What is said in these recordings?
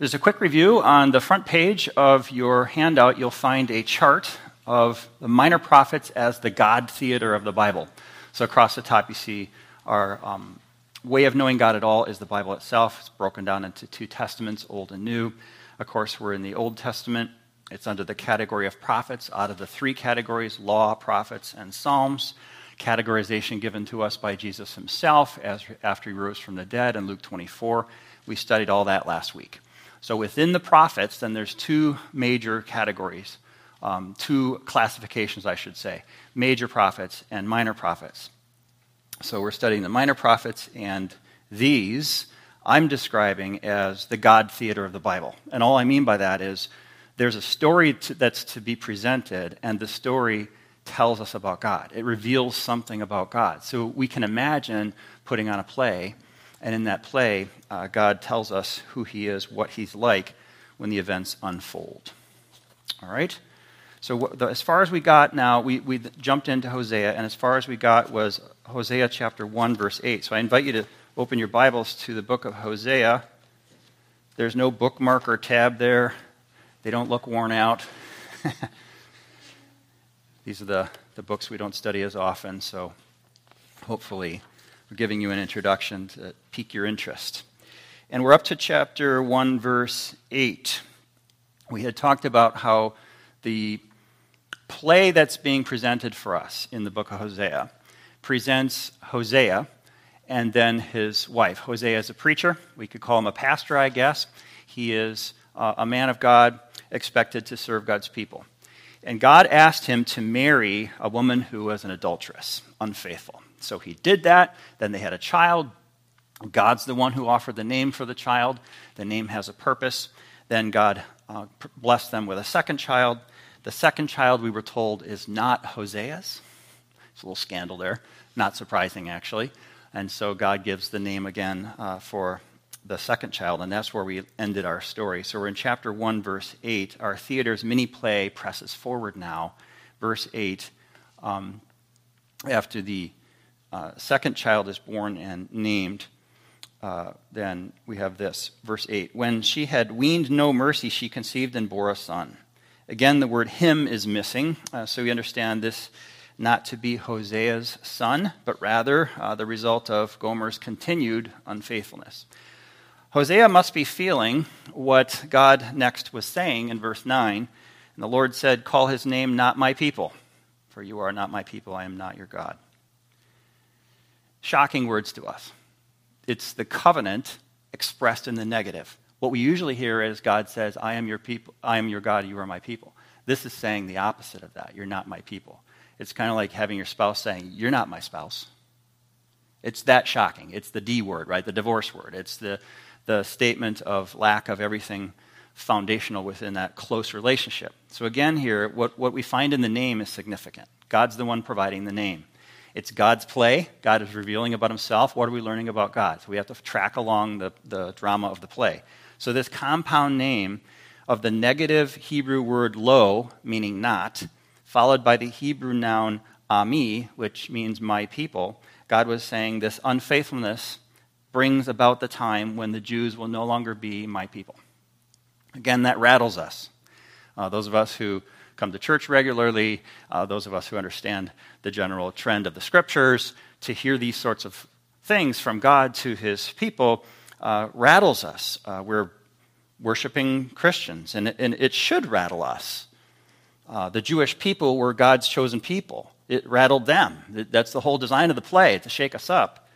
There's a quick review. On the front page of your handout, you'll find a chart of the minor prophets as the God theater of the Bible. So across the top, you see our um, way of knowing God at all is the Bible itself. It's broken down into two testaments, Old and New. Of course, we're in the Old Testament. It's under the category of prophets out of the three categories law, prophets, and Psalms. Categorization given to us by Jesus himself as, after he rose from the dead in Luke 24. We studied all that last week. So within the prophets, then there's two major categories, um, two classifications, I should say major prophets and minor prophets. So we're studying the minor prophets, and these I'm describing as the God theater of the Bible. And all I mean by that is there's a story to, that's to be presented, and the story tells us about God. It reveals something about God. So we can imagine putting on a play and in that play, uh, God tells us who he is, what he's like when the events unfold. All right? So, the, as far as we got now, we, we jumped into Hosea, and as far as we got was Hosea chapter 1, verse 8. So, I invite you to open your Bibles to the book of Hosea. There's no bookmark or tab there, they don't look worn out. These are the, the books we don't study as often, so hopefully we're giving you an introduction to pique your interest. And we're up to chapter 1, verse 8. We had talked about how the play that's being presented for us in the book of Hosea presents Hosea and then his wife. Hosea is a preacher. We could call him a pastor, I guess. He is uh, a man of God expected to serve God's people. And God asked him to marry a woman who was an adulteress, unfaithful. So he did that. Then they had a child. God's the one who offered the name for the child. The name has a purpose. Then God uh, blessed them with a second child. The second child, we were told, is not Hosea's. It's a little scandal there. Not surprising, actually. And so God gives the name again uh, for the second child, and that's where we ended our story. So we're in chapter 1, verse 8. Our theater's mini play presses forward now. Verse 8. Um, after the uh, second child is born and named, uh, then we have this, verse 8. When she had weaned no mercy, she conceived and bore a son. Again, the word him is missing, uh, so we understand this not to be Hosea's son, but rather uh, the result of Gomer's continued unfaithfulness. Hosea must be feeling what God next was saying in verse 9. And the Lord said, Call his name not my people, for you are not my people, I am not your God shocking words to us. It's the covenant expressed in the negative. What we usually hear is God says, I am your people, I am your God, you are my people. This is saying the opposite of that. You're not my people. It's kind of like having your spouse saying, You're not my spouse. It's that shocking. It's the D word, right? The divorce word. It's the, the statement of lack of everything foundational within that close relationship. So, again, here, what, what we find in the name is significant. God's the one providing the name. It's God's play. God is revealing about himself. What are we learning about God? So we have to track along the, the drama of the play. So this compound name of the negative Hebrew word lo, meaning not, followed by the Hebrew noun ami, which means my people, God was saying this unfaithfulness brings about the time when the Jews will no longer be my people. Again, that rattles us. Uh, those of us who come to church regularly, uh, those of us who understand the general trend of the scriptures, to hear these sorts of things from God to his people uh, rattles us. Uh, we're worshiping Christians, and, and it should rattle us. Uh, the Jewish people were God's chosen people. It rattled them. That's the whole design of the play, to shake us up.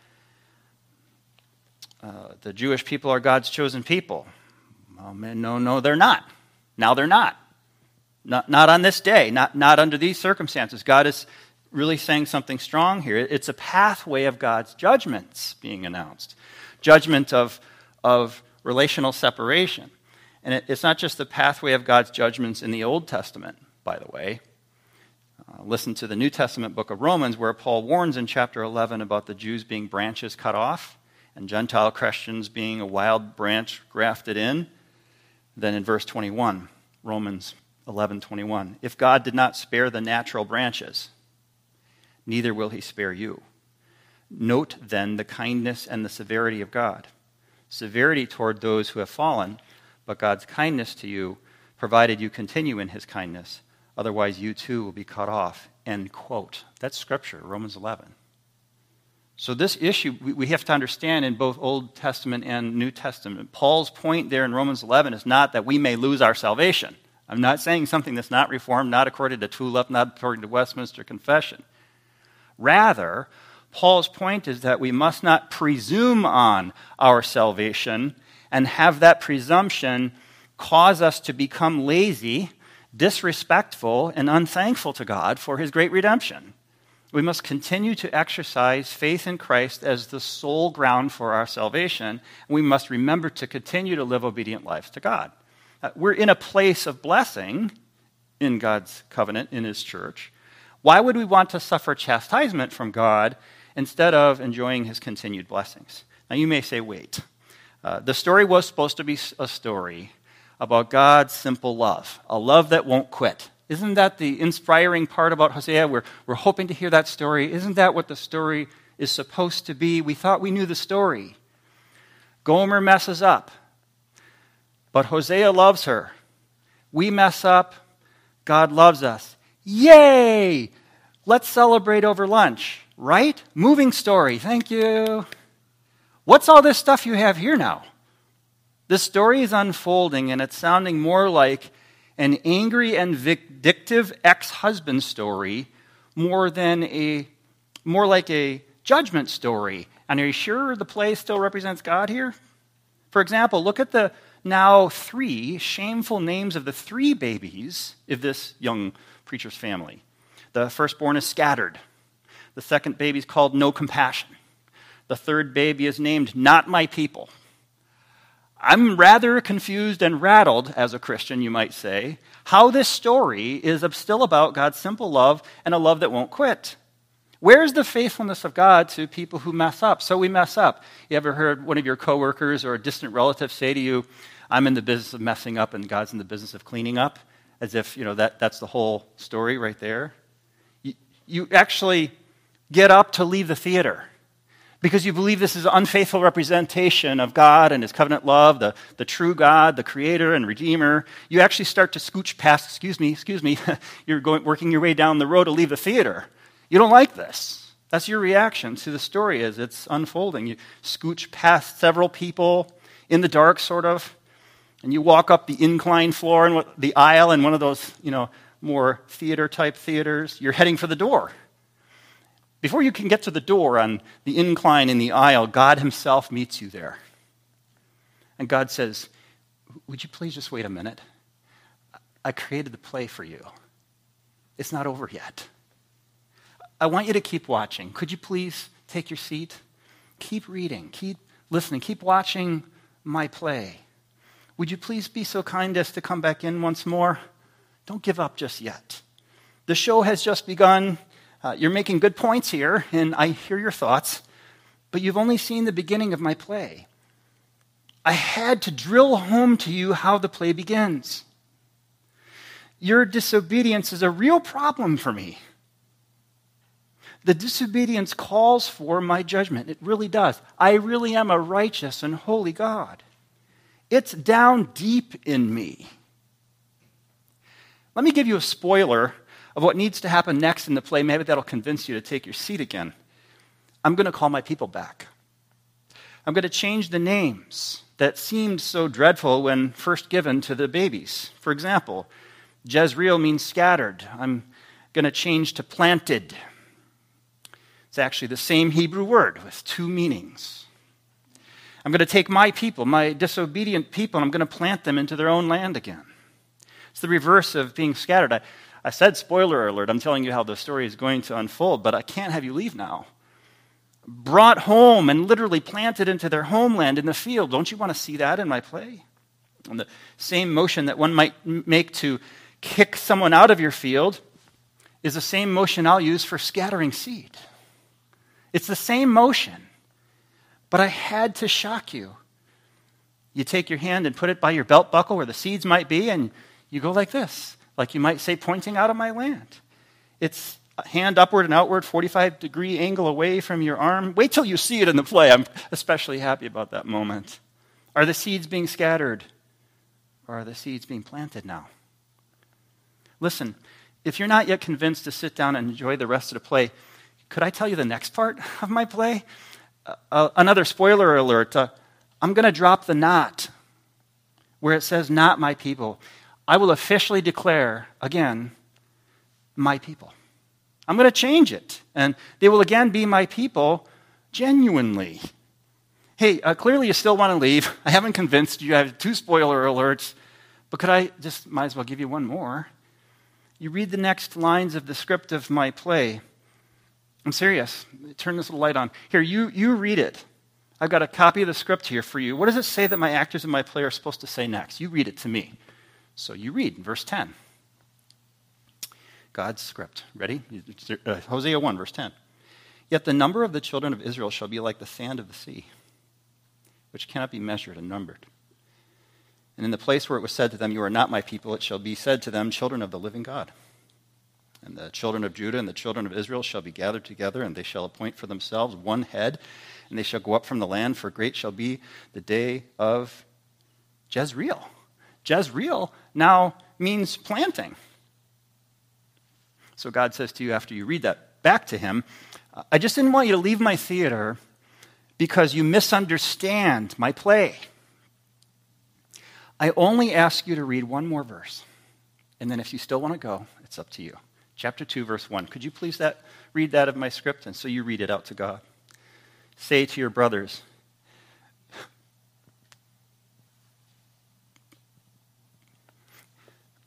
Uh, the Jewish people are God's chosen people. Oh, man, no, no, they're not. Now they're not. Not, not on this day, not, not under these circumstances. God is really saying something strong here. It's a pathway of God's judgments being announced judgment of, of relational separation. And it, it's not just the pathway of God's judgments in the Old Testament, by the way. Uh, listen to the New Testament book of Romans, where Paul warns in chapter 11 about the Jews being branches cut off and Gentile Christians being a wild branch grafted in. Then in verse 21, Romans 11:21. If God did not spare the natural branches, neither will he spare you. Note then the kindness and the severity of God. Severity toward those who have fallen, but God's kindness to you, provided you continue in his kindness. Otherwise, you too will be cut off. End quote. That's scripture, Romans 11. So, this issue we have to understand in both Old Testament and New Testament. Paul's point there in Romans 11 is not that we may lose our salvation. I'm not saying something that's not reformed, not according to Tulip, not according to Westminster Confession. Rather, Paul's point is that we must not presume on our salvation and have that presumption cause us to become lazy, disrespectful, and unthankful to God for his great redemption. We must continue to exercise faith in Christ as the sole ground for our salvation. And we must remember to continue to live obedient lives to God. Uh, we're in a place of blessing in God's covenant, in His church. Why would we want to suffer chastisement from God instead of enjoying His continued blessings? Now, you may say, wait. Uh, the story was supposed to be a story about God's simple love, a love that won't quit. Isn't that the inspiring part about Hosea? We're, we're hoping to hear that story. Isn't that what the story is supposed to be? We thought we knew the story. Gomer messes up, but Hosea loves her. We mess up, God loves us. Yay! Let's celebrate over lunch, right? Moving story, thank you. What's all this stuff you have here now? The story is unfolding and it's sounding more like an angry and vindictive ex-husband story more than a more like a judgment story. And are you sure the play still represents God here? For example, look at the now three shameful names of the three babies of this young preacher's family. The firstborn is scattered. The second baby is called no compassion. The third baby is named not my people. I'm rather confused and rattled as a Christian, you might say, how this story is still about God's simple love and a love that won't quit. Where's the faithfulness of God to people who mess up? So we mess up. You ever heard one of your coworkers or a distant relative say to you, I'm in the business of messing up and God's in the business of cleaning up? As if, you know, that, that's the whole story right there. You, you actually get up to leave the theater because you believe this is an unfaithful representation of God and His covenant love, the, the true God, the Creator and Redeemer, you actually start to scooch past, excuse me, excuse me, you're going, working your way down the road to leave the theater. You don't like this. That's your reaction to the story as it's unfolding. You scooch past several people in the dark, sort of, and you walk up the incline floor and the aisle in one of those, you know, more theater type theaters. You're heading for the door. Before you can get to the door on the incline in the aisle, God Himself meets you there. And God says, Would you please just wait a minute? I created the play for you. It's not over yet. I want you to keep watching. Could you please take your seat? Keep reading, keep listening, keep watching my play. Would you please be so kind as to come back in once more? Don't give up just yet. The show has just begun. Uh, you're making good points here, and I hear your thoughts, but you've only seen the beginning of my play. I had to drill home to you how the play begins. Your disobedience is a real problem for me. The disobedience calls for my judgment. It really does. I really am a righteous and holy God. It's down deep in me. Let me give you a spoiler of what needs to happen next in the play, maybe that'll convince you to take your seat again. I'm going to call my people back. I'm going to change the names that seemed so dreadful when first given to the babies. For example, Jezreel means scattered. I'm going to change to planted. It's actually the same Hebrew word with two meanings. I'm going to take my people, my disobedient people, and I'm going to plant them into their own land again. It's the reverse of being scattered. I, I said, spoiler alert, I'm telling you how the story is going to unfold, but I can't have you leave now. Brought home and literally planted into their homeland in the field. Don't you want to see that in my play? And the same motion that one might make to kick someone out of your field is the same motion I'll use for scattering seed. It's the same motion, but I had to shock you. You take your hand and put it by your belt buckle where the seeds might be, and you go like this like you might say, pointing out of my land. It's hand upward and outward, 45 degree angle away from your arm. Wait till you see it in the play. I'm especially happy about that moment. Are the seeds being scattered? or are the seeds being planted now? Listen, if you're not yet convinced to sit down and enjoy the rest of the play, could I tell you the next part of my play? Uh, uh, another spoiler alert. Uh, I'm going to drop the not where it says, not my people. I will officially declare again, my people. I'm going to change it. And they will again be my people genuinely. Hey, uh, clearly you still want to leave. I haven't convinced you. I have two spoiler alerts. But could I just, might as well give you one more? You read the next lines of the script of my play. I'm serious. Turn this little light on. Here, you, you read it. I've got a copy of the script here for you. What does it say that my actors in my play are supposed to say next? You read it to me. So you read, verse 10. God's script. Ready? Uh, Hosea 1, verse 10. Yet the number of the children of Israel shall be like the sand of the sea, which cannot be measured and numbered. And in the place where it was said to them, You are not my people, it shall be said to them, Children of the living God. And the children of Judah and the children of Israel shall be gathered together, and they shall appoint for themselves one head, and they shall go up from the land, for great shall be the day of Jezreel. Jezreel now means planting. So God says to you after you read that back to him, I just didn't want you to leave my theater because you misunderstand my play. I only ask you to read one more verse. And then if you still want to go, it's up to you. Chapter 2, verse 1. Could you please that, read that of my script? And so you read it out to God. Say to your brothers,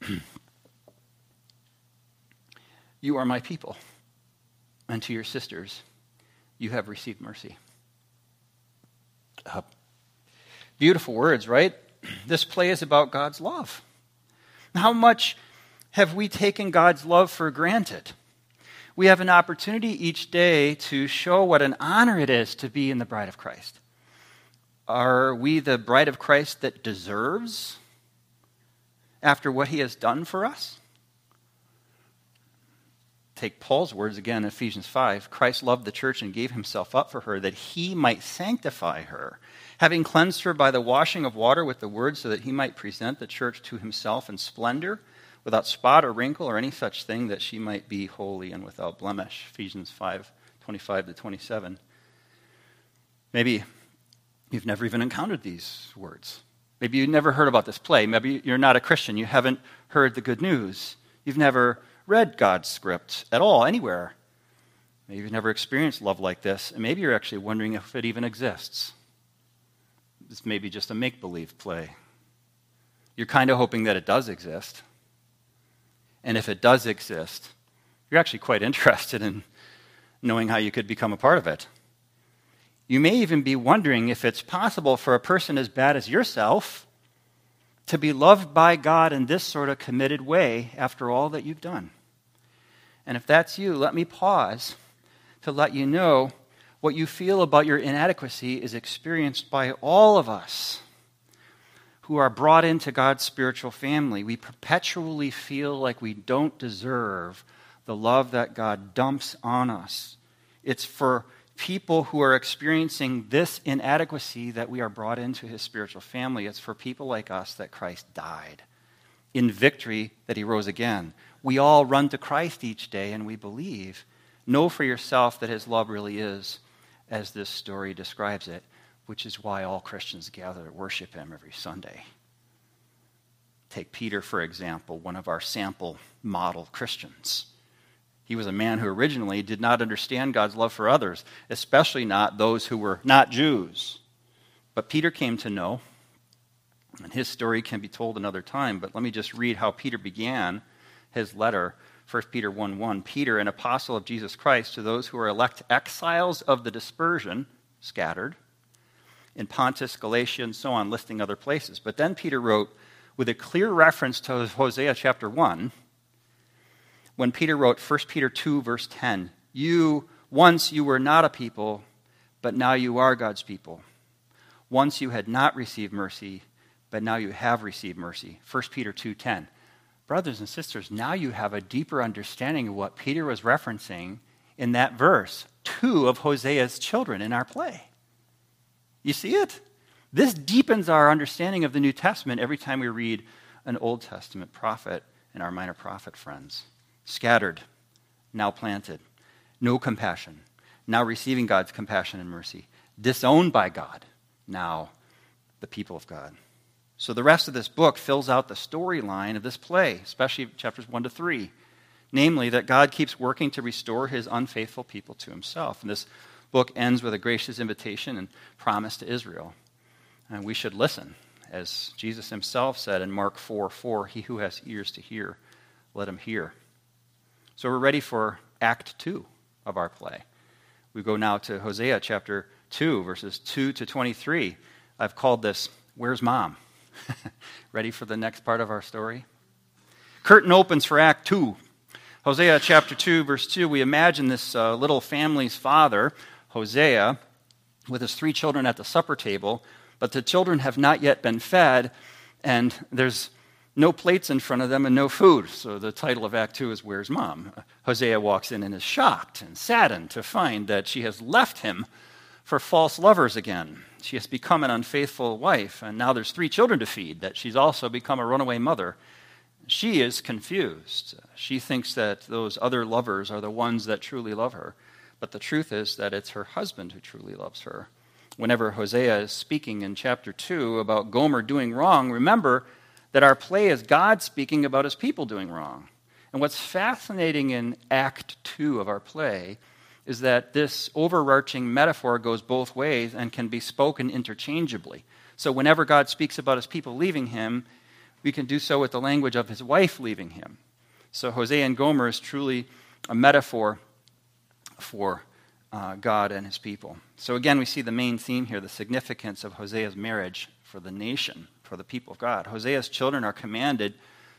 You are my people. And to your sisters, you have received mercy. Uh, beautiful words, right? This play is about God's love. How much have we taken God's love for granted? We have an opportunity each day to show what an honor it is to be in the bride of Christ. Are we the bride of Christ that deserves after what he has done for us? Take Paul's words again in Ephesians 5 Christ loved the church and gave himself up for her that he might sanctify her having cleansed her by the washing of water with the word, so that he might present the church to himself in splendor, without spot or wrinkle or any such thing, that she might be holy and without blemish. Ephesians 5 25 to 27. Maybe you've never even encountered these words. Maybe you've never heard about this play. Maybe you're not a Christian. You haven't heard the good news. You've never read God's script at all, anywhere. Maybe you've never experienced love like this, and maybe you're actually wondering if it even exists it's maybe just a make believe play. You're kind of hoping that it does exist. And if it does exist, you're actually quite interested in knowing how you could become a part of it. You may even be wondering if it's possible for a person as bad as yourself to be loved by God in this sort of committed way after all that you've done. And if that's you, let me pause to let you know what you feel about your inadequacy is experienced by all of us who are brought into God's spiritual family. We perpetually feel like we don't deserve the love that God dumps on us. It's for people who are experiencing this inadequacy that we are brought into his spiritual family. It's for people like us that Christ died. In victory, that he rose again. We all run to Christ each day and we believe. Know for yourself that his love really is as this story describes it, which is why all Christians gather to worship him every Sunday. Take Peter, for example, one of our sample model Christians. He was a man who originally did not understand God's love for others, especially not those who were not Jews. But Peter came to know, and his story can be told another time, but let me just read how Peter began his letter 1 Peter 1 1. Peter, an apostle of Jesus Christ, to those who are elect exiles of the dispersion, scattered, in Pontus, Galatia, and so on, listing other places. But then Peter wrote, with a clear reference to Hosea chapter 1, when Peter wrote 1 Peter 2, verse 10, You, once you were not a people, but now you are God's people. Once you had not received mercy, but now you have received mercy. 1 Peter 2:10 brothers and sisters, now you have a deeper understanding of what Peter was referencing in that verse, two of Hosea's children in our play. You see it? This deepens our understanding of the New Testament every time we read an Old Testament prophet and our minor prophet friends. Scattered, now planted, no compassion, now receiving God's compassion and mercy, disowned by God, now the people of God. So the rest of this book fills out the storyline of this play, especially chapters 1 to 3. Namely, that God keeps working to restore his unfaithful people to himself. And this book ends with a gracious invitation and promise to Israel. And we should listen. As Jesus himself said in Mark 4 4, he who has ears to hear, let him hear. So we're ready for Act 2 of our play. We go now to Hosea chapter 2, verses 2 to 23. I've called this, Where's Mom? Ready for the next part of our story? Curtain opens for Act 2. Hosea chapter 2, verse 2, we imagine this uh, little family's father, Hosea, with his three children at the supper table, but the children have not yet been fed, and there's no plates in front of them and no food. So the title of Act 2 is Where's Mom? Hosea walks in and is shocked and saddened to find that she has left him for false lovers again. She has become an unfaithful wife, and now there's three children to feed, that she's also become a runaway mother. She is confused. She thinks that those other lovers are the ones that truly love her. But the truth is that it's her husband who truly loves her. Whenever Hosea is speaking in chapter 2 about Gomer doing wrong, remember that our play is God speaking about his people doing wrong. And what's fascinating in Act 2 of our play is that this overarching metaphor goes both ways and can be spoken interchangeably. So whenever God speaks about his people leaving him, we can do so with the language of his wife leaving him. So Hosea and Gomer is truly a metaphor for uh, God and his people. So again, we see the main theme here the significance of Hosea's marriage for the nation for the people of God. Hosea's children are commanded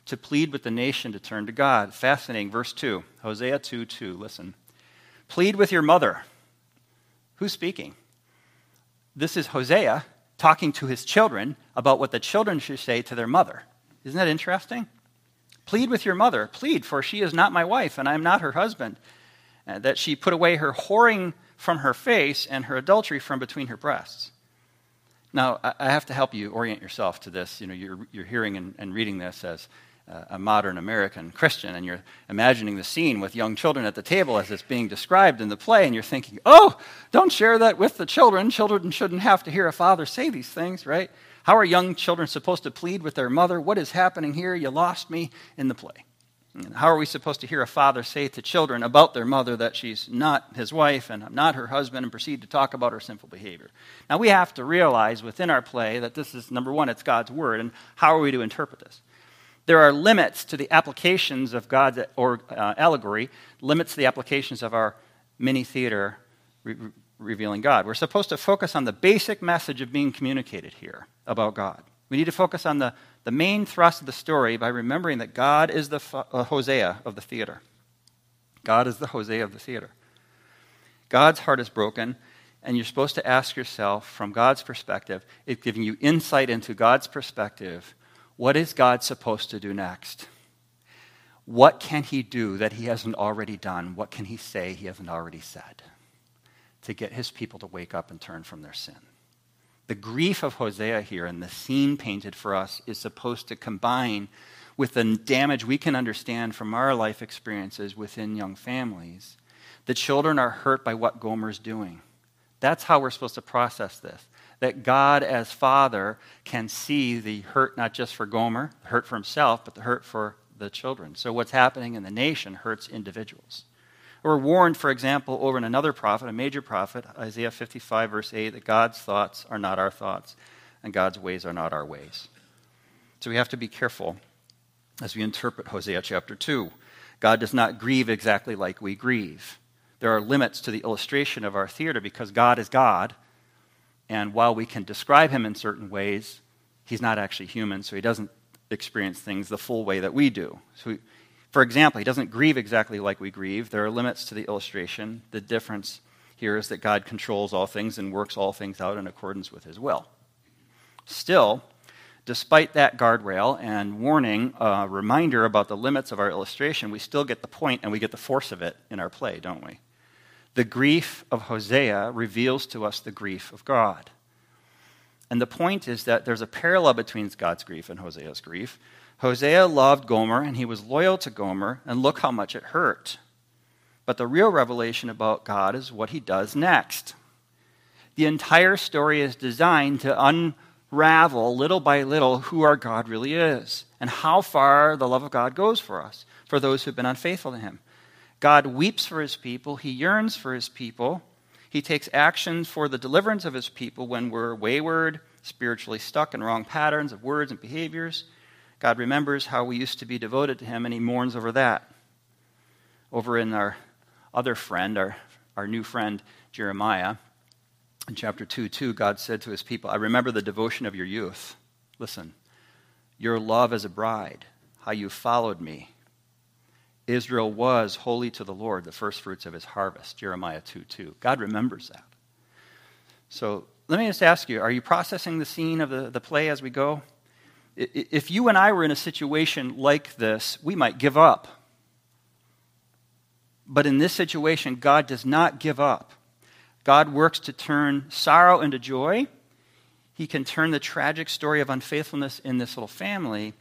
to plead with the nation to turn to God. Fascinating. Verse 2, Hosea 2 2. Listen. Plead with your mother. Who's speaking? This is Hosea talking to his children about what the children should say to their mother. Isn't that interesting? Plead with your mother. Plead, for she is not my wife, and I am not her husband. Uh, that she put away her whoring from her face and her adultery from between her breasts. Now, I have to help you orient yourself to this. You know, you're, you're hearing and, and reading this as a modern American Christian, and you're imagining the scene with young children at the table as it's being described in the play, and you're thinking, oh, don't share that with the children. Children shouldn't have to hear a father say these things, right? How are young children supposed to plead with their mother? What is happening here? You lost me in the play. How are we supposed to hear a father say to children about their mother that she's not his wife and I'm not her husband and proceed to talk about her sinful behavior? Now, we have to realize within our play that this is, number one, it's God's word, and how are we to interpret this? There are limits to the applications of God's or, uh, allegory, limits to the applications of our mini theater re- revealing God. We're supposed to focus on the basic message of being communicated here about God. We need to focus on the the main thrust of the story by remembering that God is the uh, Hosea of the theater. God is the Hosea of the theater. God's heart is broken, and you're supposed to ask yourself from God's perspective, it's giving you insight into God's perspective, what is God supposed to do next? What can he do that he hasn't already done? What can he say he hasn't already said to get his people to wake up and turn from their sin? The grief of Hosea here and the scene painted for us is supposed to combine with the damage we can understand from our life experiences within young families. The children are hurt by what Gomer's doing. That's how we're supposed to process this. That God, as Father, can see the hurt not just for Gomer, the hurt for himself, but the hurt for the children. So, what's happening in the nation hurts individuals. We're warned, for example, over in another prophet, a major prophet, Isaiah 55, verse 8, that God's thoughts are not our thoughts and God's ways are not our ways. So we have to be careful as we interpret Hosea chapter 2. God does not grieve exactly like we grieve. There are limits to the illustration of our theater because God is God, and while we can describe him in certain ways, he's not actually human, so he doesn't experience things the full way that we do. So for example, he doesn't grieve exactly like we grieve. There are limits to the illustration. The difference here is that God controls all things and works all things out in accordance with his will. Still, despite that guardrail and warning, uh, reminder about the limits of our illustration, we still get the point and we get the force of it in our play, don't we? The grief of Hosea reveals to us the grief of God. And the point is that there's a parallel between God's grief and Hosea's grief. Hosea loved Gomer and he was loyal to Gomer, and look how much it hurt. But the real revelation about God is what he does next. The entire story is designed to unravel little by little who our God really is and how far the love of God goes for us, for those who've been unfaithful to him. God weeps for his people, he yearns for his people, he takes action for the deliverance of his people when we're wayward, spiritually stuck in wrong patterns of words and behaviors. God remembers how we used to be devoted to him, and he mourns over that. Over in our other friend, our, our new friend Jeremiah, in chapter 2 2, God said to his people, I remember the devotion of your youth. Listen, your love as a bride, how you followed me Israel was holy to the Lord, the first fruits of his harvest, Jeremiah 2 2. God remembers that. So let me just ask you are you processing the scene of the, the play as we go? If you and I were in a situation like this, we might give up. But in this situation, God does not give up. God works to turn sorrow into joy. He can turn the tragic story of unfaithfulness in this little family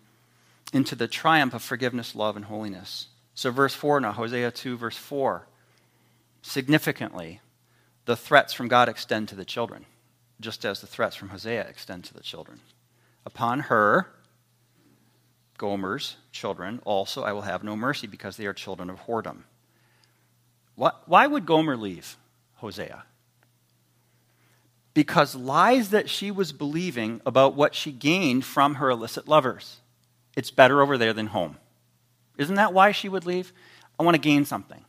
into the triumph of forgiveness, love, and holiness. So, verse 4 now, Hosea 2, verse 4. Significantly, the threats from God extend to the children, just as the threats from Hosea extend to the children. Upon her, Gomer's children, also I will have no mercy because they are children of whoredom. Why would Gomer leave Hosea? Because lies that she was believing about what she gained from her illicit lovers. It's better over there than home. Isn't that why she would leave? I want to gain something.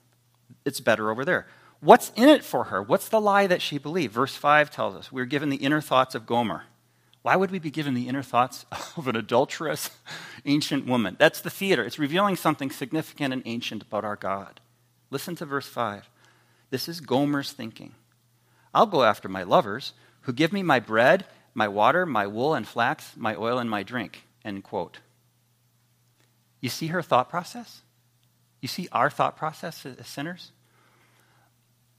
It's better over there. What's in it for her? What's the lie that she believed? Verse 5 tells us we're given the inner thoughts of Gomer. Why would we be given the inner thoughts of an adulterous ancient woman? That's the theater. It's revealing something significant and ancient about our God. Listen to verse 5. This is Gomer's thinking. I'll go after my lovers who give me my bread, my water, my wool and flax, my oil and my drink. End quote. You see her thought process? You see our thought process as sinners?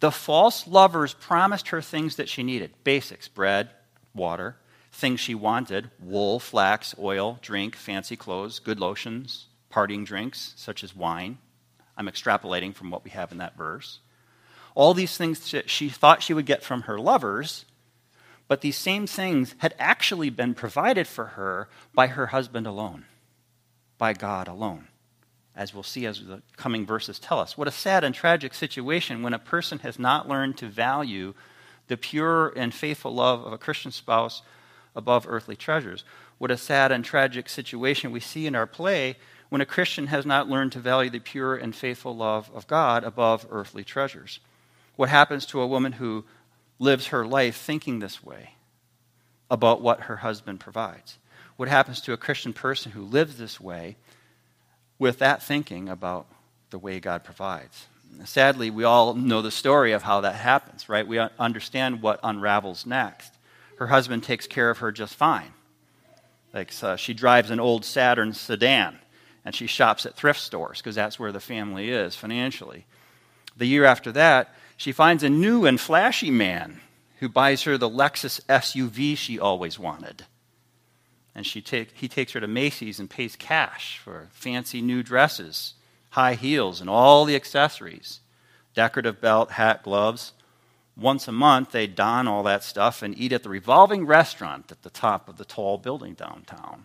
The false lovers promised her things that she needed basics, bread, water, things she wanted wool, flax, oil, drink, fancy clothes, good lotions, partying drinks, such as wine. I'm extrapolating from what we have in that verse. All these things that she thought she would get from her lovers, but these same things had actually been provided for her by her husband alone by God alone, as we'll see as the coming verses tell us. What a sad and tragic situation when a person has not learned to value the pure and faithful love of a Christian spouse above earthly treasures. What a sad and tragic situation we see in our play when a Christian has not learned to value the pure and faithful love of God above earthly treasures. What happens to a woman who lives her life thinking this way about what her husband provides? what happens to a Christian person who lives this way with that thinking about the way God provides. Sadly, we all know the story of how that happens, right? We understand what unravels next. Her husband takes care of her just fine. Like uh, she drives an old Saturn sedan and she shops at thrift stores because that's where the family is financially. The year after that, she finds a new and flashy man who buys her the Lexus SUV she always wanted. And she take, he takes her to Macy's and pays cash for fancy new dresses, high heels, and all the accessories decorative belt, hat, gloves. Once a month, they don all that stuff and eat at the revolving restaurant at the top of the tall building downtown.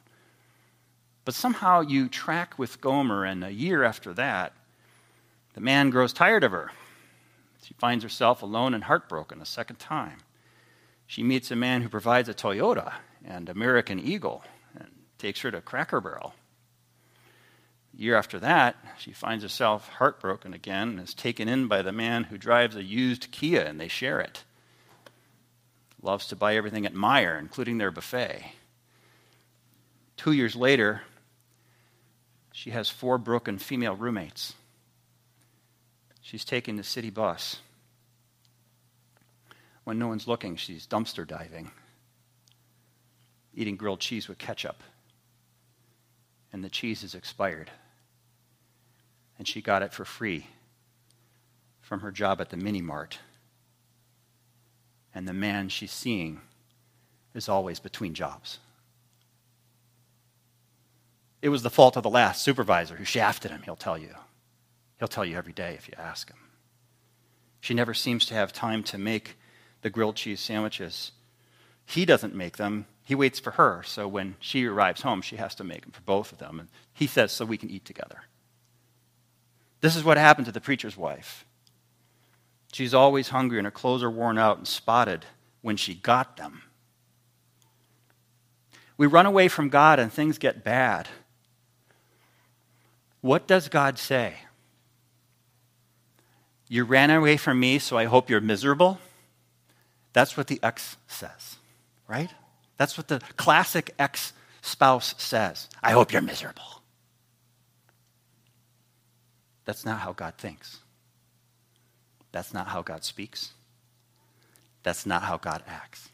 But somehow you track with Gomer, and a year after that, the man grows tired of her. She finds herself alone and heartbroken a second time. She meets a man who provides a Toyota and American Eagle and takes her to Cracker Barrel. Year after that, she finds herself heartbroken again and is taken in by the man who drives a used Kia and they share it. Loves to buy everything at Meijer, including their buffet. Two years later, she has four broken female roommates. She's taking the city bus. When no one's looking, she's dumpster diving eating grilled cheese with ketchup. And the cheese is expired. And she got it for free from her job at the mini mart. And the man she's seeing is always between jobs. It was the fault of the last supervisor who shafted him, he'll tell you. He'll tell you every day if you ask him. She never seems to have time to make the grilled cheese sandwiches. He doesn't make them, he waits for her. So when she arrives home, she has to make them for both of them. And he says, so we can eat together. This is what happened to the preacher's wife. She's always hungry and her clothes are worn out and spotted when she got them. We run away from God and things get bad. What does God say? You ran away from me, so I hope you're miserable. That's what the ex says, right? That's what the classic ex spouse says. I hope you're miserable. That's not how God thinks. That's not how God speaks. That's not how God acts.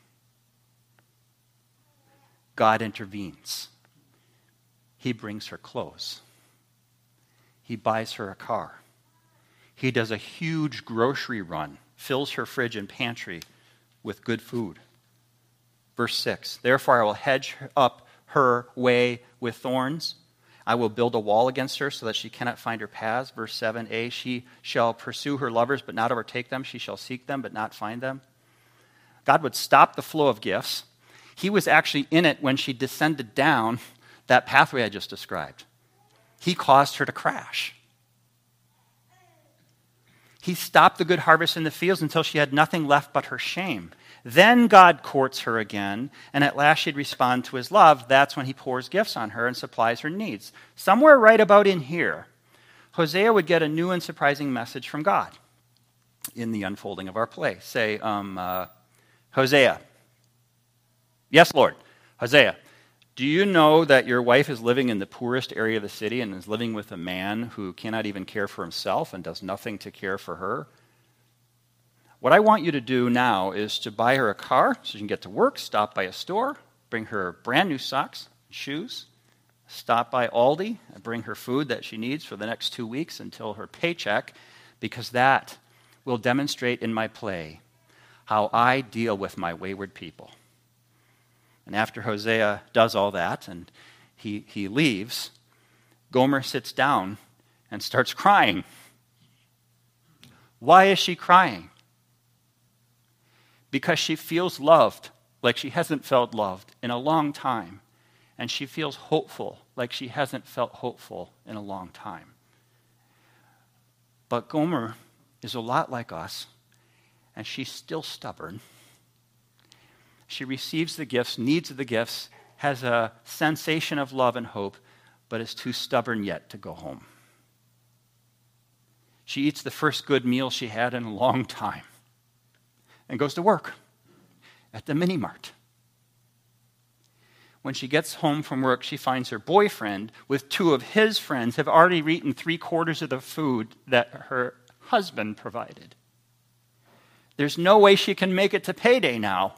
God intervenes. He brings her clothes. He buys her a car. He does a huge grocery run, fills her fridge and pantry with good food. Verse 6 Therefore, I will hedge up her way with thorns. I will build a wall against her so that she cannot find her paths. Verse 7a She shall pursue her lovers, but not overtake them. She shall seek them, but not find them. God would stop the flow of gifts. He was actually in it when she descended down that pathway I just described. He caused her to crash. He stopped the good harvest in the fields until she had nothing left but her shame. Then God courts her again, and at last she'd respond to his love. That's when he pours gifts on her and supplies her needs. Somewhere right about in here, Hosea would get a new and surprising message from God in the unfolding of our play. Say, um, uh, Hosea. Yes, Lord. Hosea, do you know that your wife is living in the poorest area of the city and is living with a man who cannot even care for himself and does nothing to care for her? What I want you to do now is to buy her a car so she can get to work, stop by a store, bring her brand new socks, shoes, stop by Aldi, and bring her food that she needs for the next two weeks until her paycheck, because that will demonstrate in my play how I deal with my wayward people. And after Hosea does all that and he, he leaves, Gomer sits down and starts crying. Why is she crying? Because she feels loved like she hasn't felt loved in a long time. And she feels hopeful like she hasn't felt hopeful in a long time. But Gomer is a lot like us, and she's still stubborn she receives the gifts, needs the gifts, has a sensation of love and hope, but is too stubborn yet to go home. She eats the first good meal she had in a long time and goes to work at the mini mart. When she gets home from work, she finds her boyfriend with two of his friends have already eaten three quarters of the food that her husband provided. There's no way she can make it to payday now.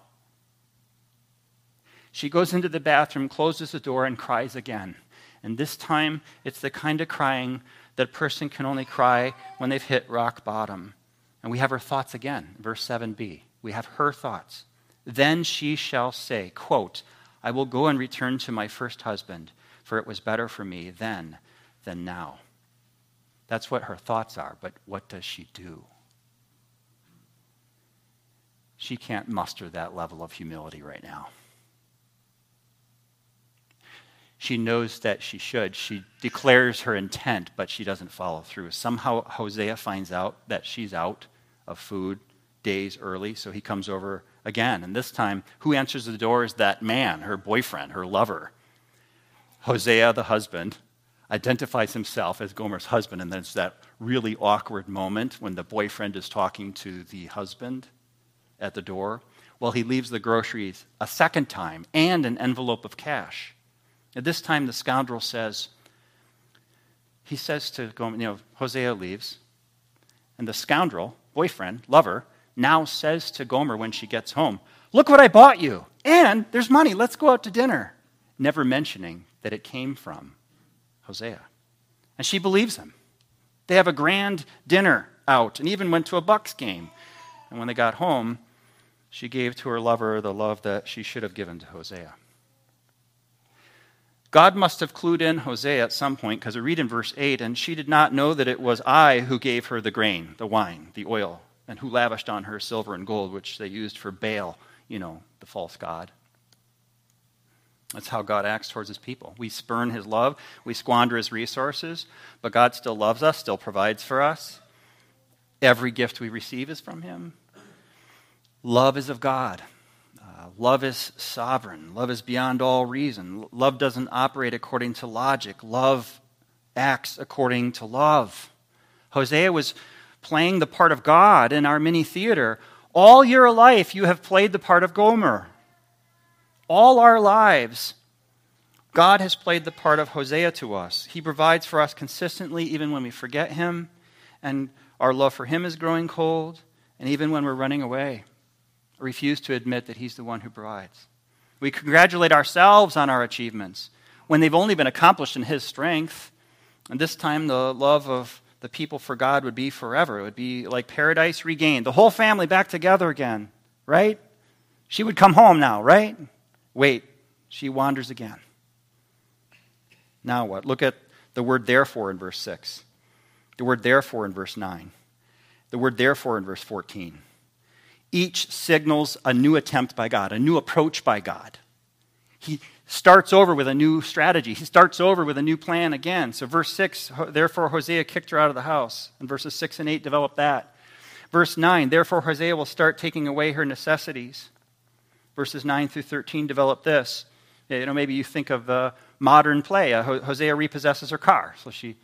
She goes into the bathroom, closes the door, and cries again. And this time, it's the kind of crying that a person can only cry when they've hit rock bottom. And we have her thoughts again, verse 7b. We have her thoughts. Then she shall say, quote, I will go and return to my first husband, for it was better for me then than now. That's what her thoughts are, but what does she do? She can't muster that level of humility right now. she knows that she should. She declares her intent, but she doesn't follow through. Somehow Hosea finds out that she's out of food days early, so he comes over again. And this time, who answers the door is that man, her boyfriend, her lover. Hosea, the husband, identifies himself as Gomer's husband, and there's that really awkward moment when the boyfriend is talking to the husband at the door. Well, he leaves the groceries a second time and an envelope of cash. At this time, the scoundrel says, he says to Gomer, you know, Hosea leaves, and the scoundrel, boyfriend, lover, now says to Gomer when she gets home, Look what I bought you, and there's money, let's go out to dinner. Never mentioning that it came from Hosea. And she believes him. They have a grand dinner out and even went to a Bucks game. And when they got home, she gave to her lover the love that she should have given to Hosea. God must have clued in Hosea at some point because we read in verse 8, and she did not know that it was I who gave her the grain, the wine, the oil, and who lavished on her silver and gold, which they used for Baal, you know, the false god. That's how God acts towards his people. We spurn his love, we squander his resources, but God still loves us, still provides for us. Every gift we receive is from him. Love is of God. Uh, love is sovereign. Love is beyond all reason. Love doesn't operate according to logic. Love acts according to love. Hosea was playing the part of God in our mini theater. All your life, you have played the part of Gomer. All our lives, God has played the part of Hosea to us. He provides for us consistently, even when we forget Him, and our love for Him is growing cold, and even when we're running away refuse to admit that He's the one who provides. We congratulate ourselves on our achievements when they've only been accomplished in His strength. And this time, the love of the people for God would be forever. It would be like paradise regained. The whole family back together again, right? She would come home now, right? Wait, she wanders again. Now what? Look at the word therefore in verse 6, the word therefore in verse 9, the word therefore in verse 14 each signals a new attempt by God, a new approach by God. He starts over with a new strategy. He starts over with a new plan again. So, verse 6, therefore Hosea kicked her out of the house. And verses 6 and 8 develop that. Verse 9, therefore Hosea will start taking away her necessities. Verses 9 through 13 develop this. You know, maybe you think of a modern play. Uh, Hosea repossesses her car. So she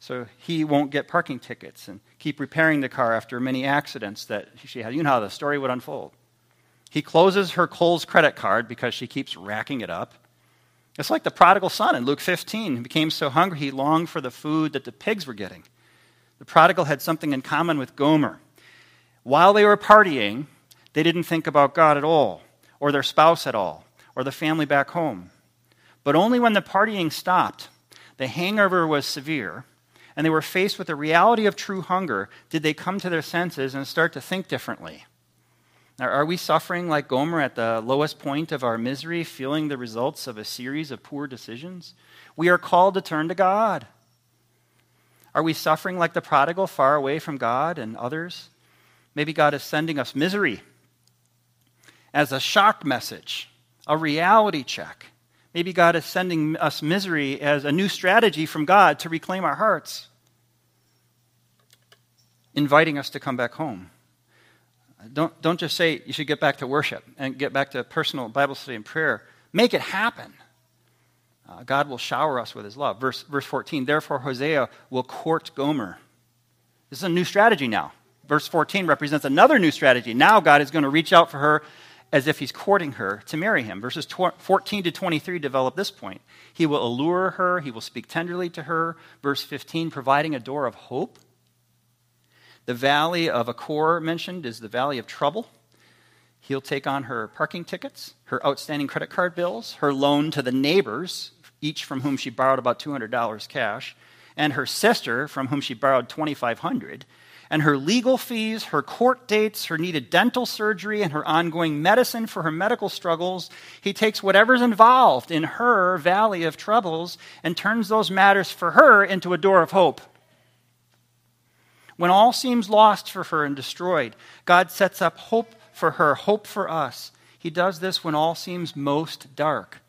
so he won't get parking tickets and keep repairing the car after many accidents that she had. You know how the story would unfold. He closes her Kohl's credit card because she keeps racking it up. It's like the prodigal son in Luke 15 He became so hungry he longed for the food that the pigs were getting. The prodigal had something in common with Gomer. While they were partying, they didn't think about God at all, or their spouse at all, or the family back home. But only when the partying stopped, the hangover was severe, and they were faced with the reality of true hunger, did they come to their senses and start to think differently? Are we suffering like Gomer at the lowest point of our misery, feeling the results of a series of poor decisions? We are called to turn to God. Are we suffering like the prodigal, far away from God and others? Maybe God is sending us misery as a shock message, a reality check. Maybe God is sending us misery as a new strategy from God to reclaim our hearts inviting us to come back home. Don't, don't just say you should get back to worship and get back to personal Bible study and prayer. Make it happen. Uh, God will shower us with his love. Verse, verse 14, therefore Hosea will court Gomer. This is a new strategy now. Verse 14 represents another new strategy. Now God is going to reach out for her as if he's courting her to marry him. Verses 14 to 23 develop this point. He will allure her, he will speak tenderly to her. Verse 15, providing a door of hope the valley of Achor mentioned is the valley of trouble. He'll take on her parking tickets, her outstanding credit card bills, her loan to the neighbors, each from whom she borrowed about $200 cash, and her sister, from whom she borrowed $2,500, and her legal fees, her court dates, her needed dental surgery, and her ongoing medicine for her medical struggles. He takes whatever's involved in her valley of troubles and turns those matters for her into a door of hope. When all seems lost for her and destroyed, God sets up hope for her, hope for us. He does this when all seems most dark.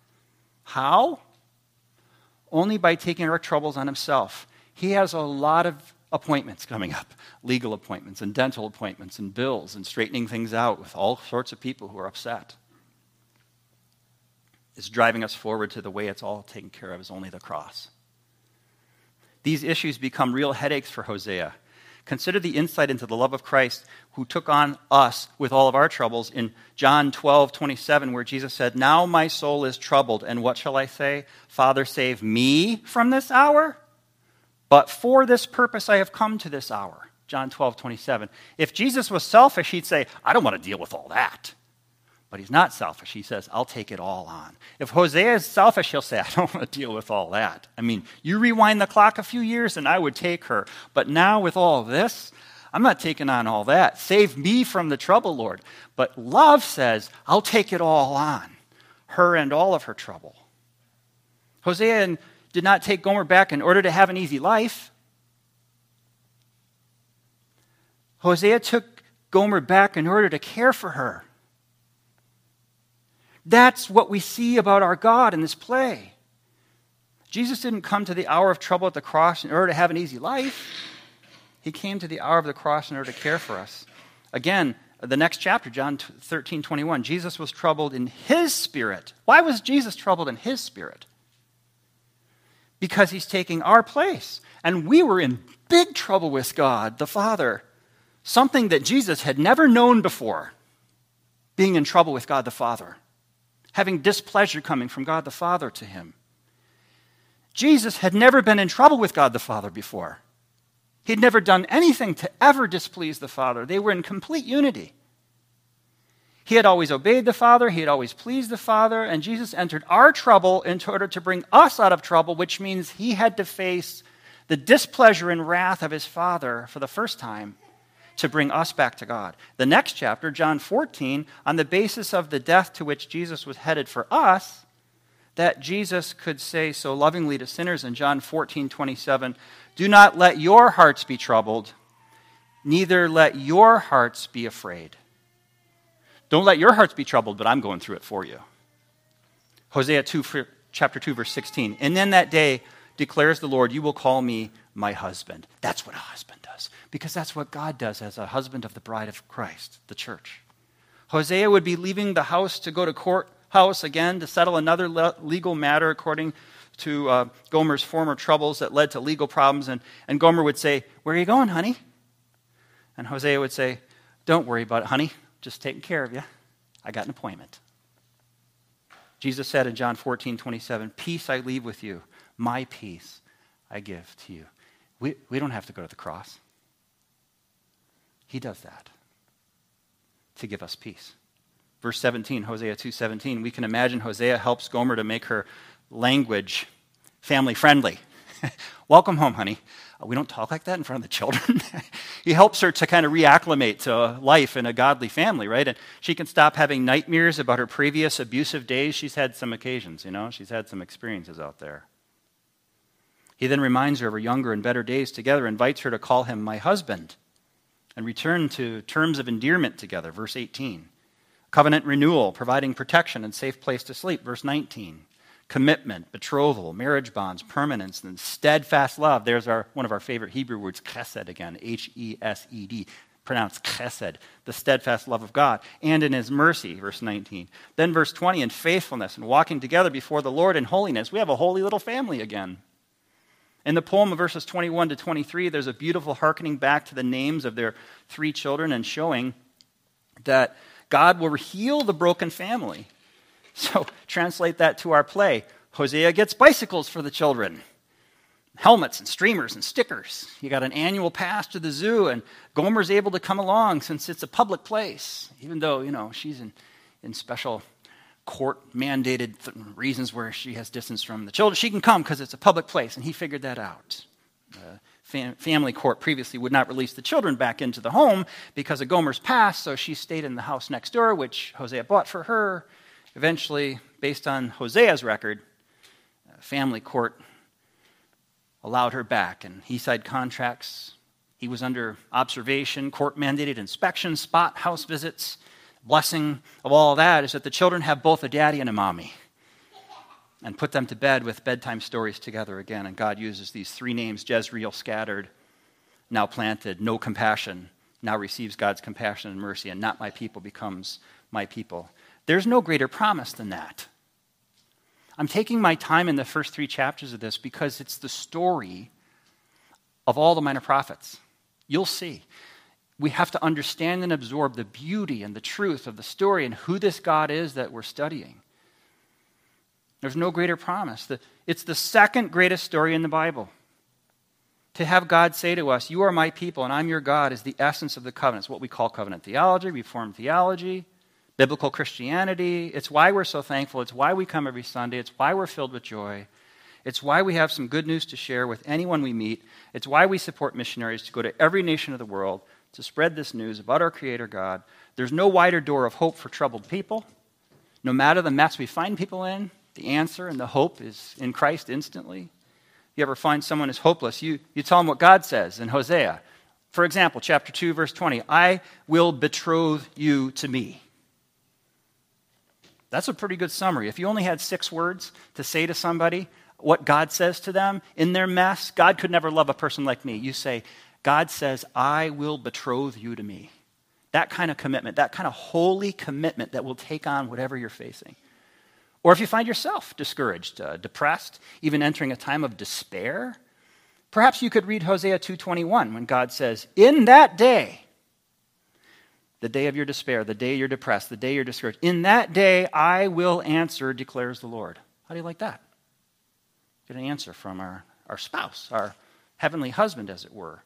How? Only by taking our troubles on himself. He has a lot of appointments coming up legal appointments and dental appointments and bills and straightening things out with all sorts of people who are upset. It's driving us forward to the way it's all taken care of is only the cross. These issues become real headaches for Hosea Consider the insight into the love of Christ who took on us with all of our troubles in John 12, 27, where Jesus said, Now my soul is troubled, and what shall I say? Father, save me from this hour? But for this purpose I have come to this hour. John 12, 27. If Jesus was selfish, he'd say, I don't want to deal with all that. But he's not selfish. He says, I'll take it all on. If Hosea is selfish, he'll say, I don't want to deal with all that. I mean, you rewind the clock a few years and I would take her. But now, with all this, I'm not taking on all that. Save me from the trouble, Lord. But love says, I'll take it all on, her and all of her trouble. Hosea did not take Gomer back in order to have an easy life. Hosea took Gomer back in order to care for her. That's what we see about our God in this play. Jesus didn't come to the hour of trouble at the cross in order to have an easy life. He came to the hour of the cross in order to care for us. Again, the next chapter, John 13, 21, Jesus was troubled in his spirit. Why was Jesus troubled in his spirit? Because he's taking our place. And we were in big trouble with God, the Father something that Jesus had never known before being in trouble with God the Father, having displeasure coming from God the Father to him. Jesus had never been in trouble with God the Father before. He'd never done anything to ever displease the Father. They were in complete unity. He had always obeyed the Father, he had always pleased the Father, and Jesus entered our trouble in order to bring us out of trouble, which means he had to face the displeasure and wrath of his Father for the first time to bring us back to God. The next chapter, John 14, on the basis of the death to which Jesus was headed for us, that Jesus could say so lovingly to sinners in John 14, 27, Do not let your hearts be troubled, neither let your hearts be afraid. Don't let your hearts be troubled, but I'm going through it for you. Hosea 2, chapter 2, verse 16. And then that day declares the Lord, you will call me my husband. That's what a husband does, because that's what God does as a husband of the bride of Christ, the church. Hosea would be leaving the house to go to courthouse again to settle another legal matter according to uh, Gomer's former troubles that led to legal problems. And, and Gomer would say, Where are you going, honey? And Hosea would say, Don't worry about it, honey. Just taking care of you. I got an appointment. Jesus said in John 14, 27, Peace I leave with you, my peace I give to you. We, we don't have to go to the cross. He does that to give us peace. Verse 17, Hosea 2:17, we can imagine Hosea helps Gomer to make her language family friendly. Welcome home, honey. Uh, we don't talk like that in front of the children. he helps her to kind of reacclimate to life in a godly family, right? And she can stop having nightmares about her previous abusive days. She's had some occasions, you know, she's had some experiences out there. He then reminds her of her younger and better days together, invites her to call him my husband, and return to terms of endearment together. Verse 18. Covenant renewal, providing protection and safe place to sleep. Verse 19. Commitment, betrothal, marriage bonds, permanence, and steadfast love. There's our, one of our favorite Hebrew words, chesed again, H E S E D pronounced chesed, the steadfast love of God, and in his mercy, verse 19. Then verse 20, in faithfulness and walking together before the Lord in holiness. We have a holy little family again. In the poem of verses 21 to 23, there's a beautiful hearkening back to the names of their three children and showing that God will heal the broken family. So, translate that to our play. Hosea gets bicycles for the children, helmets and streamers and stickers. You got an annual pass to the zoo, and Gomer's able to come along since it's a public place, even though, you know, she's in, in special court mandated reasons where she has distance from the children. She can come because it's a public place, and he figured that out. Uh, fam- family court previously would not release the children back into the home because of Gomer's past, so she stayed in the house next door, which Hosea bought for her. Eventually, based on Hosea's record, uh, family court allowed her back, and he signed contracts. He was under observation, court mandated inspections, spot house visits blessing of all that is that the children have both a daddy and a mommy and put them to bed with bedtime stories together again. And God uses these three names Jezreel, scattered, now planted, no compassion, now receives God's compassion and mercy, and not my people becomes my people. There's no greater promise than that. I'm taking my time in the first three chapters of this because it's the story of all the minor prophets. You'll see we have to understand and absorb the beauty and the truth of the story and who this God is that we're studying. There's no greater promise. It's the second greatest story in the Bible. To have God say to us, You are my people and I'm your God, is the essence of the covenant. It's what we call covenant theology, Reformed theology, biblical Christianity. It's why we're so thankful. It's why we come every Sunday. It's why we're filled with joy. It's why we have some good news to share with anyone we meet. It's why we support missionaries to go to every nation of the world to spread this news about our Creator God. There's no wider door of hope for troubled people. No matter the mess we find people in, the answer and the hope is in Christ instantly. If You ever find someone is hopeless, you, you tell them what God says in Hosea. For example, chapter 2, verse 20 I will betroth you to me. That's a pretty good summary. If you only had six words to say to somebody what God says to them in their mess, God could never love a person like me. You say, God says, I will betroth you to me. That kind of commitment, that kind of holy commitment that will take on whatever you're facing. Or if you find yourself discouraged, uh, depressed, even entering a time of despair, perhaps you could read Hosea 2:21 when God says, "In that day, the day of your despair, the day you're depressed, the day you're discouraged, in that day I will answer, declares the Lord." How do you like that? Get an answer from our, our spouse, our heavenly husband, as it were.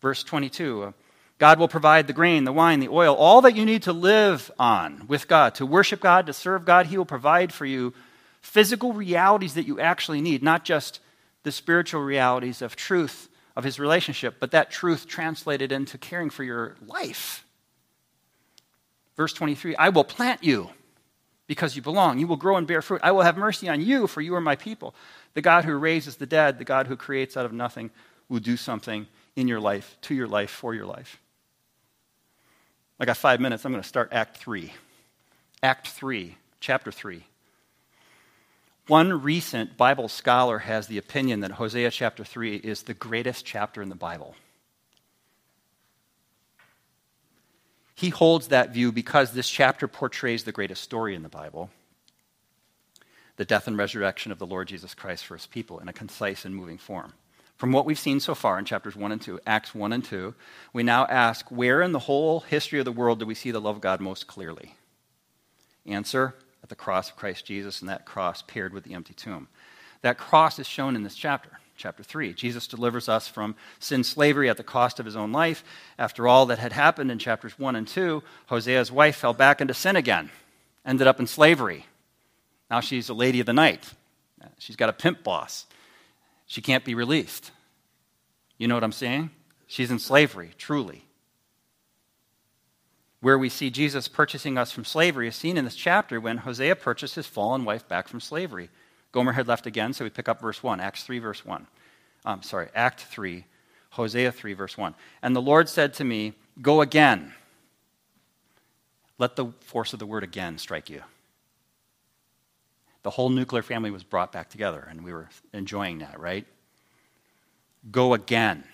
Verse 22 uh, God will provide the grain, the wine, the oil, all that you need to live on with God, to worship God, to serve God. He will provide for you physical realities that you actually need, not just the spiritual realities of truth of His relationship, but that truth translated into caring for your life. Verse 23 I will plant you because you belong. You will grow and bear fruit. I will have mercy on you, for you are my people. The God who raises the dead, the God who creates out of nothing, will do something in your life, to your life, for your life. I got five minutes. I'm going to start Act 3. Act 3, chapter 3. One recent Bible scholar has the opinion that Hosea chapter 3 is the greatest chapter in the Bible. He holds that view because this chapter portrays the greatest story in the Bible the death and resurrection of the Lord Jesus Christ for his people in a concise and moving form. From what we've seen so far in chapters 1 and 2, Acts 1 and 2, we now ask where in the whole history of the world do we see the love of God most clearly? Answer at the cross of Christ Jesus and that cross paired with the empty tomb. That cross is shown in this chapter, chapter 3. Jesus delivers us from sin slavery at the cost of his own life. After all that had happened in chapters 1 and 2, Hosea's wife fell back into sin again, ended up in slavery, now she's a lady of the night. She's got a pimp boss. She can't be released. You know what I'm saying? She's in slavery, truly. Where we see Jesus purchasing us from slavery is seen in this chapter when Hosea purchased his fallen wife back from slavery. Gomer had left again, so we pick up verse 1, Acts 3, verse 1. Um, sorry, Act 3, Hosea 3, verse 1. And the Lord said to me, Go again. Let the force of the word again strike you the whole nuclear family was brought back together, and we were enjoying that, right? Go again.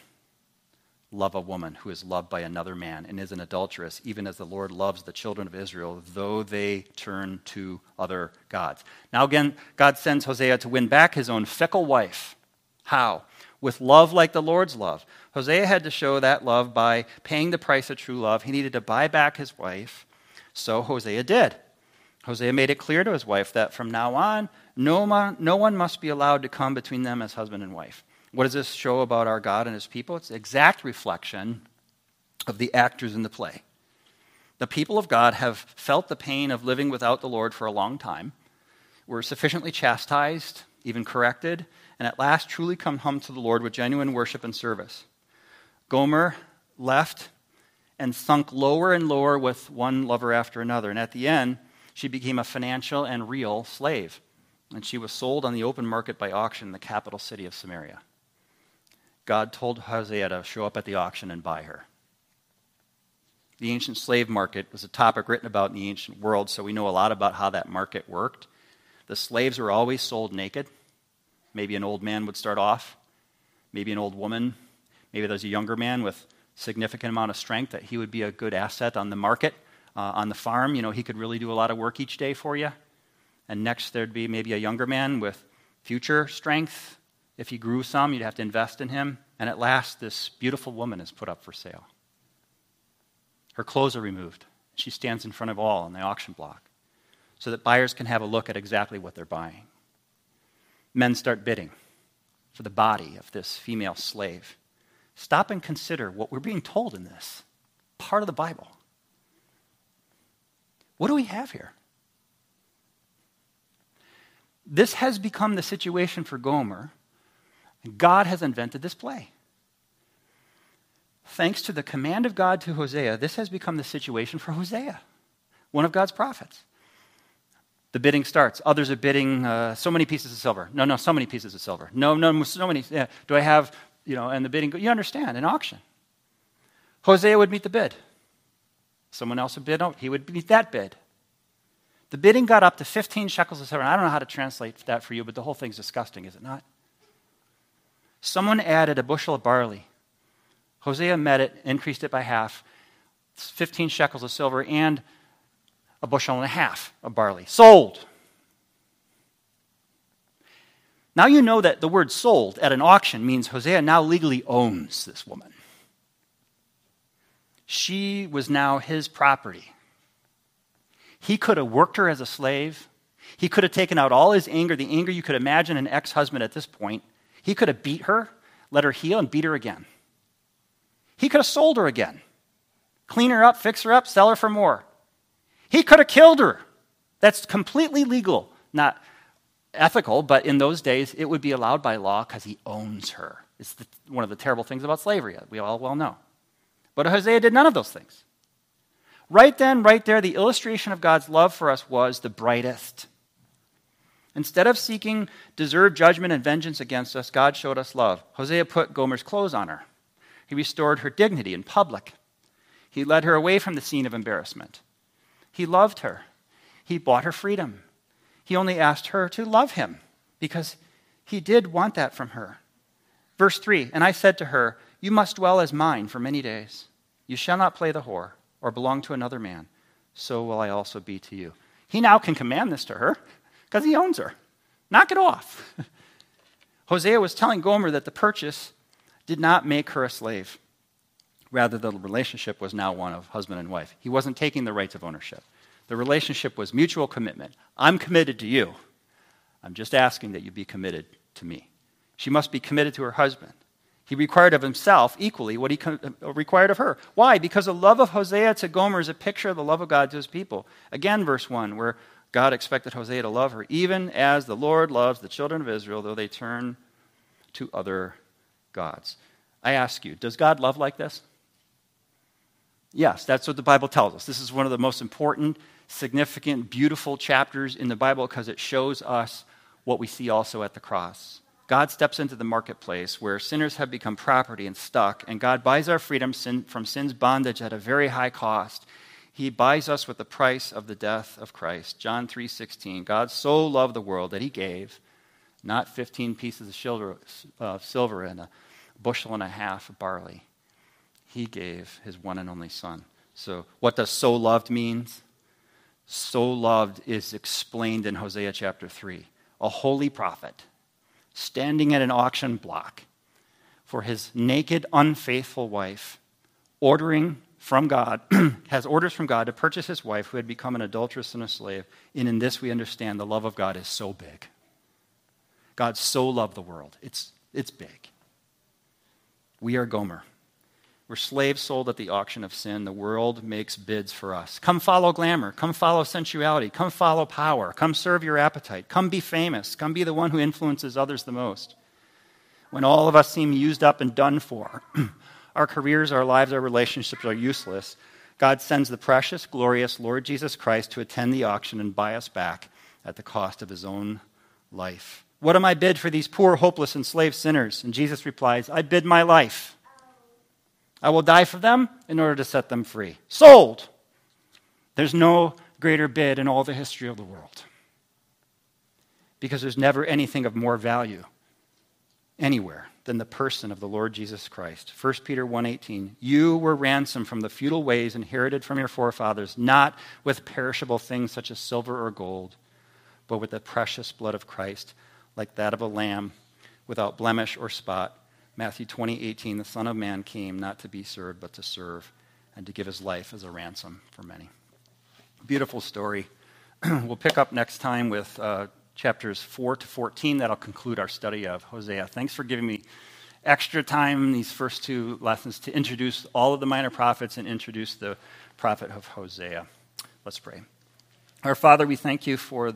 Love a woman who is loved by another man and is an adulteress, even as the Lord loves the children of Israel, though they turn to other gods. Now, again, God sends Hosea to win back his own fickle wife. How? With love like the Lord's love. Hosea had to show that love by paying the price of true love. He needed to buy back his wife. So Hosea did. Hosea made it clear to his wife that from now on, no, no one must be allowed to come between them as husband and wife. What does this show about our God and his people? It's exact reflection of the actors in the play. The people of God have felt the pain of living without the Lord for a long time, were sufficiently chastised, even corrected, and at last truly come home to the Lord with genuine worship and service. Gomer left and sunk lower and lower with one lover after another, and at the end, she became a financial and real slave, and she was sold on the open market by auction in the capital city of Samaria. God told Hosea to show up at the auction and buy her. The ancient slave market was a topic written about in the ancient world, so we know a lot about how that market worked. The slaves were always sold naked. Maybe an old man would start off, maybe an old woman, maybe there's a younger man with significant amount of strength that he would be a good asset on the market uh, on the farm. You know, he could really do a lot of work each day for you. And next, there'd be maybe a younger man with future strength. If he grew some, you'd have to invest in him. And at last, this beautiful woman is put up for sale. Her clothes are removed. She stands in front of all on the auction block so that buyers can have a look at exactly what they're buying. Men start bidding for the body of this female slave. Stop and consider what we're being told in this part of the Bible. What do we have here? This has become the situation for Gomer. God has invented this play. thanks to the command of God to Hosea, this has become the situation for Hosea, one of God's prophets. The bidding starts. Others are bidding uh, so many pieces of silver. No, no, so many pieces of silver. No, no, so many. Yeah. Do I have, you know, and the bidding, you understand, an auction. Hosea would meet the bid. Someone else would bid, he would meet that bid. The bidding got up to 15 shekels of silver. I don't know how to translate that for you, but the whole thing's disgusting, is it not? Someone added a bushel of barley. Hosea met it, increased it by half. 15 shekels of silver and a bushel and a half of barley. Sold. Now you know that the word sold at an auction means Hosea now legally owns this woman. She was now his property. He could have worked her as a slave. He could have taken out all his anger, the anger you could imagine an ex husband at this point. He could have beat her, let her heal, and beat her again. He could have sold her again, clean her up, fix her up, sell her for more. He could have killed her. That's completely legal. Not ethical, but in those days it would be allowed by law because he owns her. It's the, one of the terrible things about slavery, we all well know. But Hosea did none of those things. Right then, right there, the illustration of God's love for us was the brightest. Instead of seeking deserved judgment and vengeance against us, God showed us love. Hosea put Gomer's clothes on her. He restored her dignity in public. He led her away from the scene of embarrassment. He loved her. He bought her freedom. He only asked her to love him because he did want that from her. Verse 3 And I said to her, You must dwell as mine for many days. You shall not play the whore or belong to another man. So will I also be to you. He now can command this to her because he owns her. Knock it off. Hosea was telling Gomer that the purchase did not make her a slave. Rather, the relationship was now one of husband and wife. He wasn't taking the rights of ownership. The relationship was mutual commitment. I'm committed to you. I'm just asking that you be committed to me. She must be committed to her husband. He required of himself equally what he uh, required of her. Why? Because the love of Hosea to Gomer is a picture of the love of God to his people. Again, verse 1, where God expected Hosea to love her, even as the Lord loves the children of Israel, though they turn to other gods. I ask you, does God love like this? Yes, that's what the Bible tells us. This is one of the most important, significant, beautiful chapters in the Bible because it shows us what we see also at the cross. God steps into the marketplace where sinners have become property and stuck, and God buys our freedom from sin's bondage at a very high cost. He buys us with the price of the death of Christ. John 3:16. God so loved the world that he gave not 15 pieces of silver, uh, silver and a bushel and a half of barley he gave his one and only son. So, what does so loved means? So loved is explained in Hosea chapter 3. A holy prophet standing at an auction block for his naked, unfaithful wife, ordering from God, has orders from God to purchase his wife who had become an adulteress and a slave. And in this we understand the love of God is so big. God so loved the world. It's, it's big. We are Gomer. We're slaves sold at the auction of sin. The world makes bids for us. Come follow glamour. Come follow sensuality. Come follow power. Come serve your appetite. Come be famous. Come be the one who influences others the most. When all of us seem used up and done for, our careers, our lives, our relationships are useless, God sends the precious, glorious Lord Jesus Christ to attend the auction and buy us back at the cost of his own life. What am I bid for these poor, hopeless, enslaved sinners? And Jesus replies, I bid my life. I will die for them in order to set them free. Sold. There's no greater bid in all the history of the world. Because there's never anything of more value anywhere than the person of the Lord Jesus Christ. 1 Peter 1:18 You were ransomed from the futile ways inherited from your forefathers, not with perishable things such as silver or gold, but with the precious blood of Christ, like that of a lamb without blemish or spot. Matthew 20, 18, the Son of Man came not to be served, but to serve and to give his life as a ransom for many. Beautiful story. we'll pick up next time with uh, chapters 4 to 14. That'll conclude our study of Hosea. Thanks for giving me extra time these first two lessons to introduce all of the minor prophets and introduce the prophet of Hosea. Let's pray. Our Father, we thank you for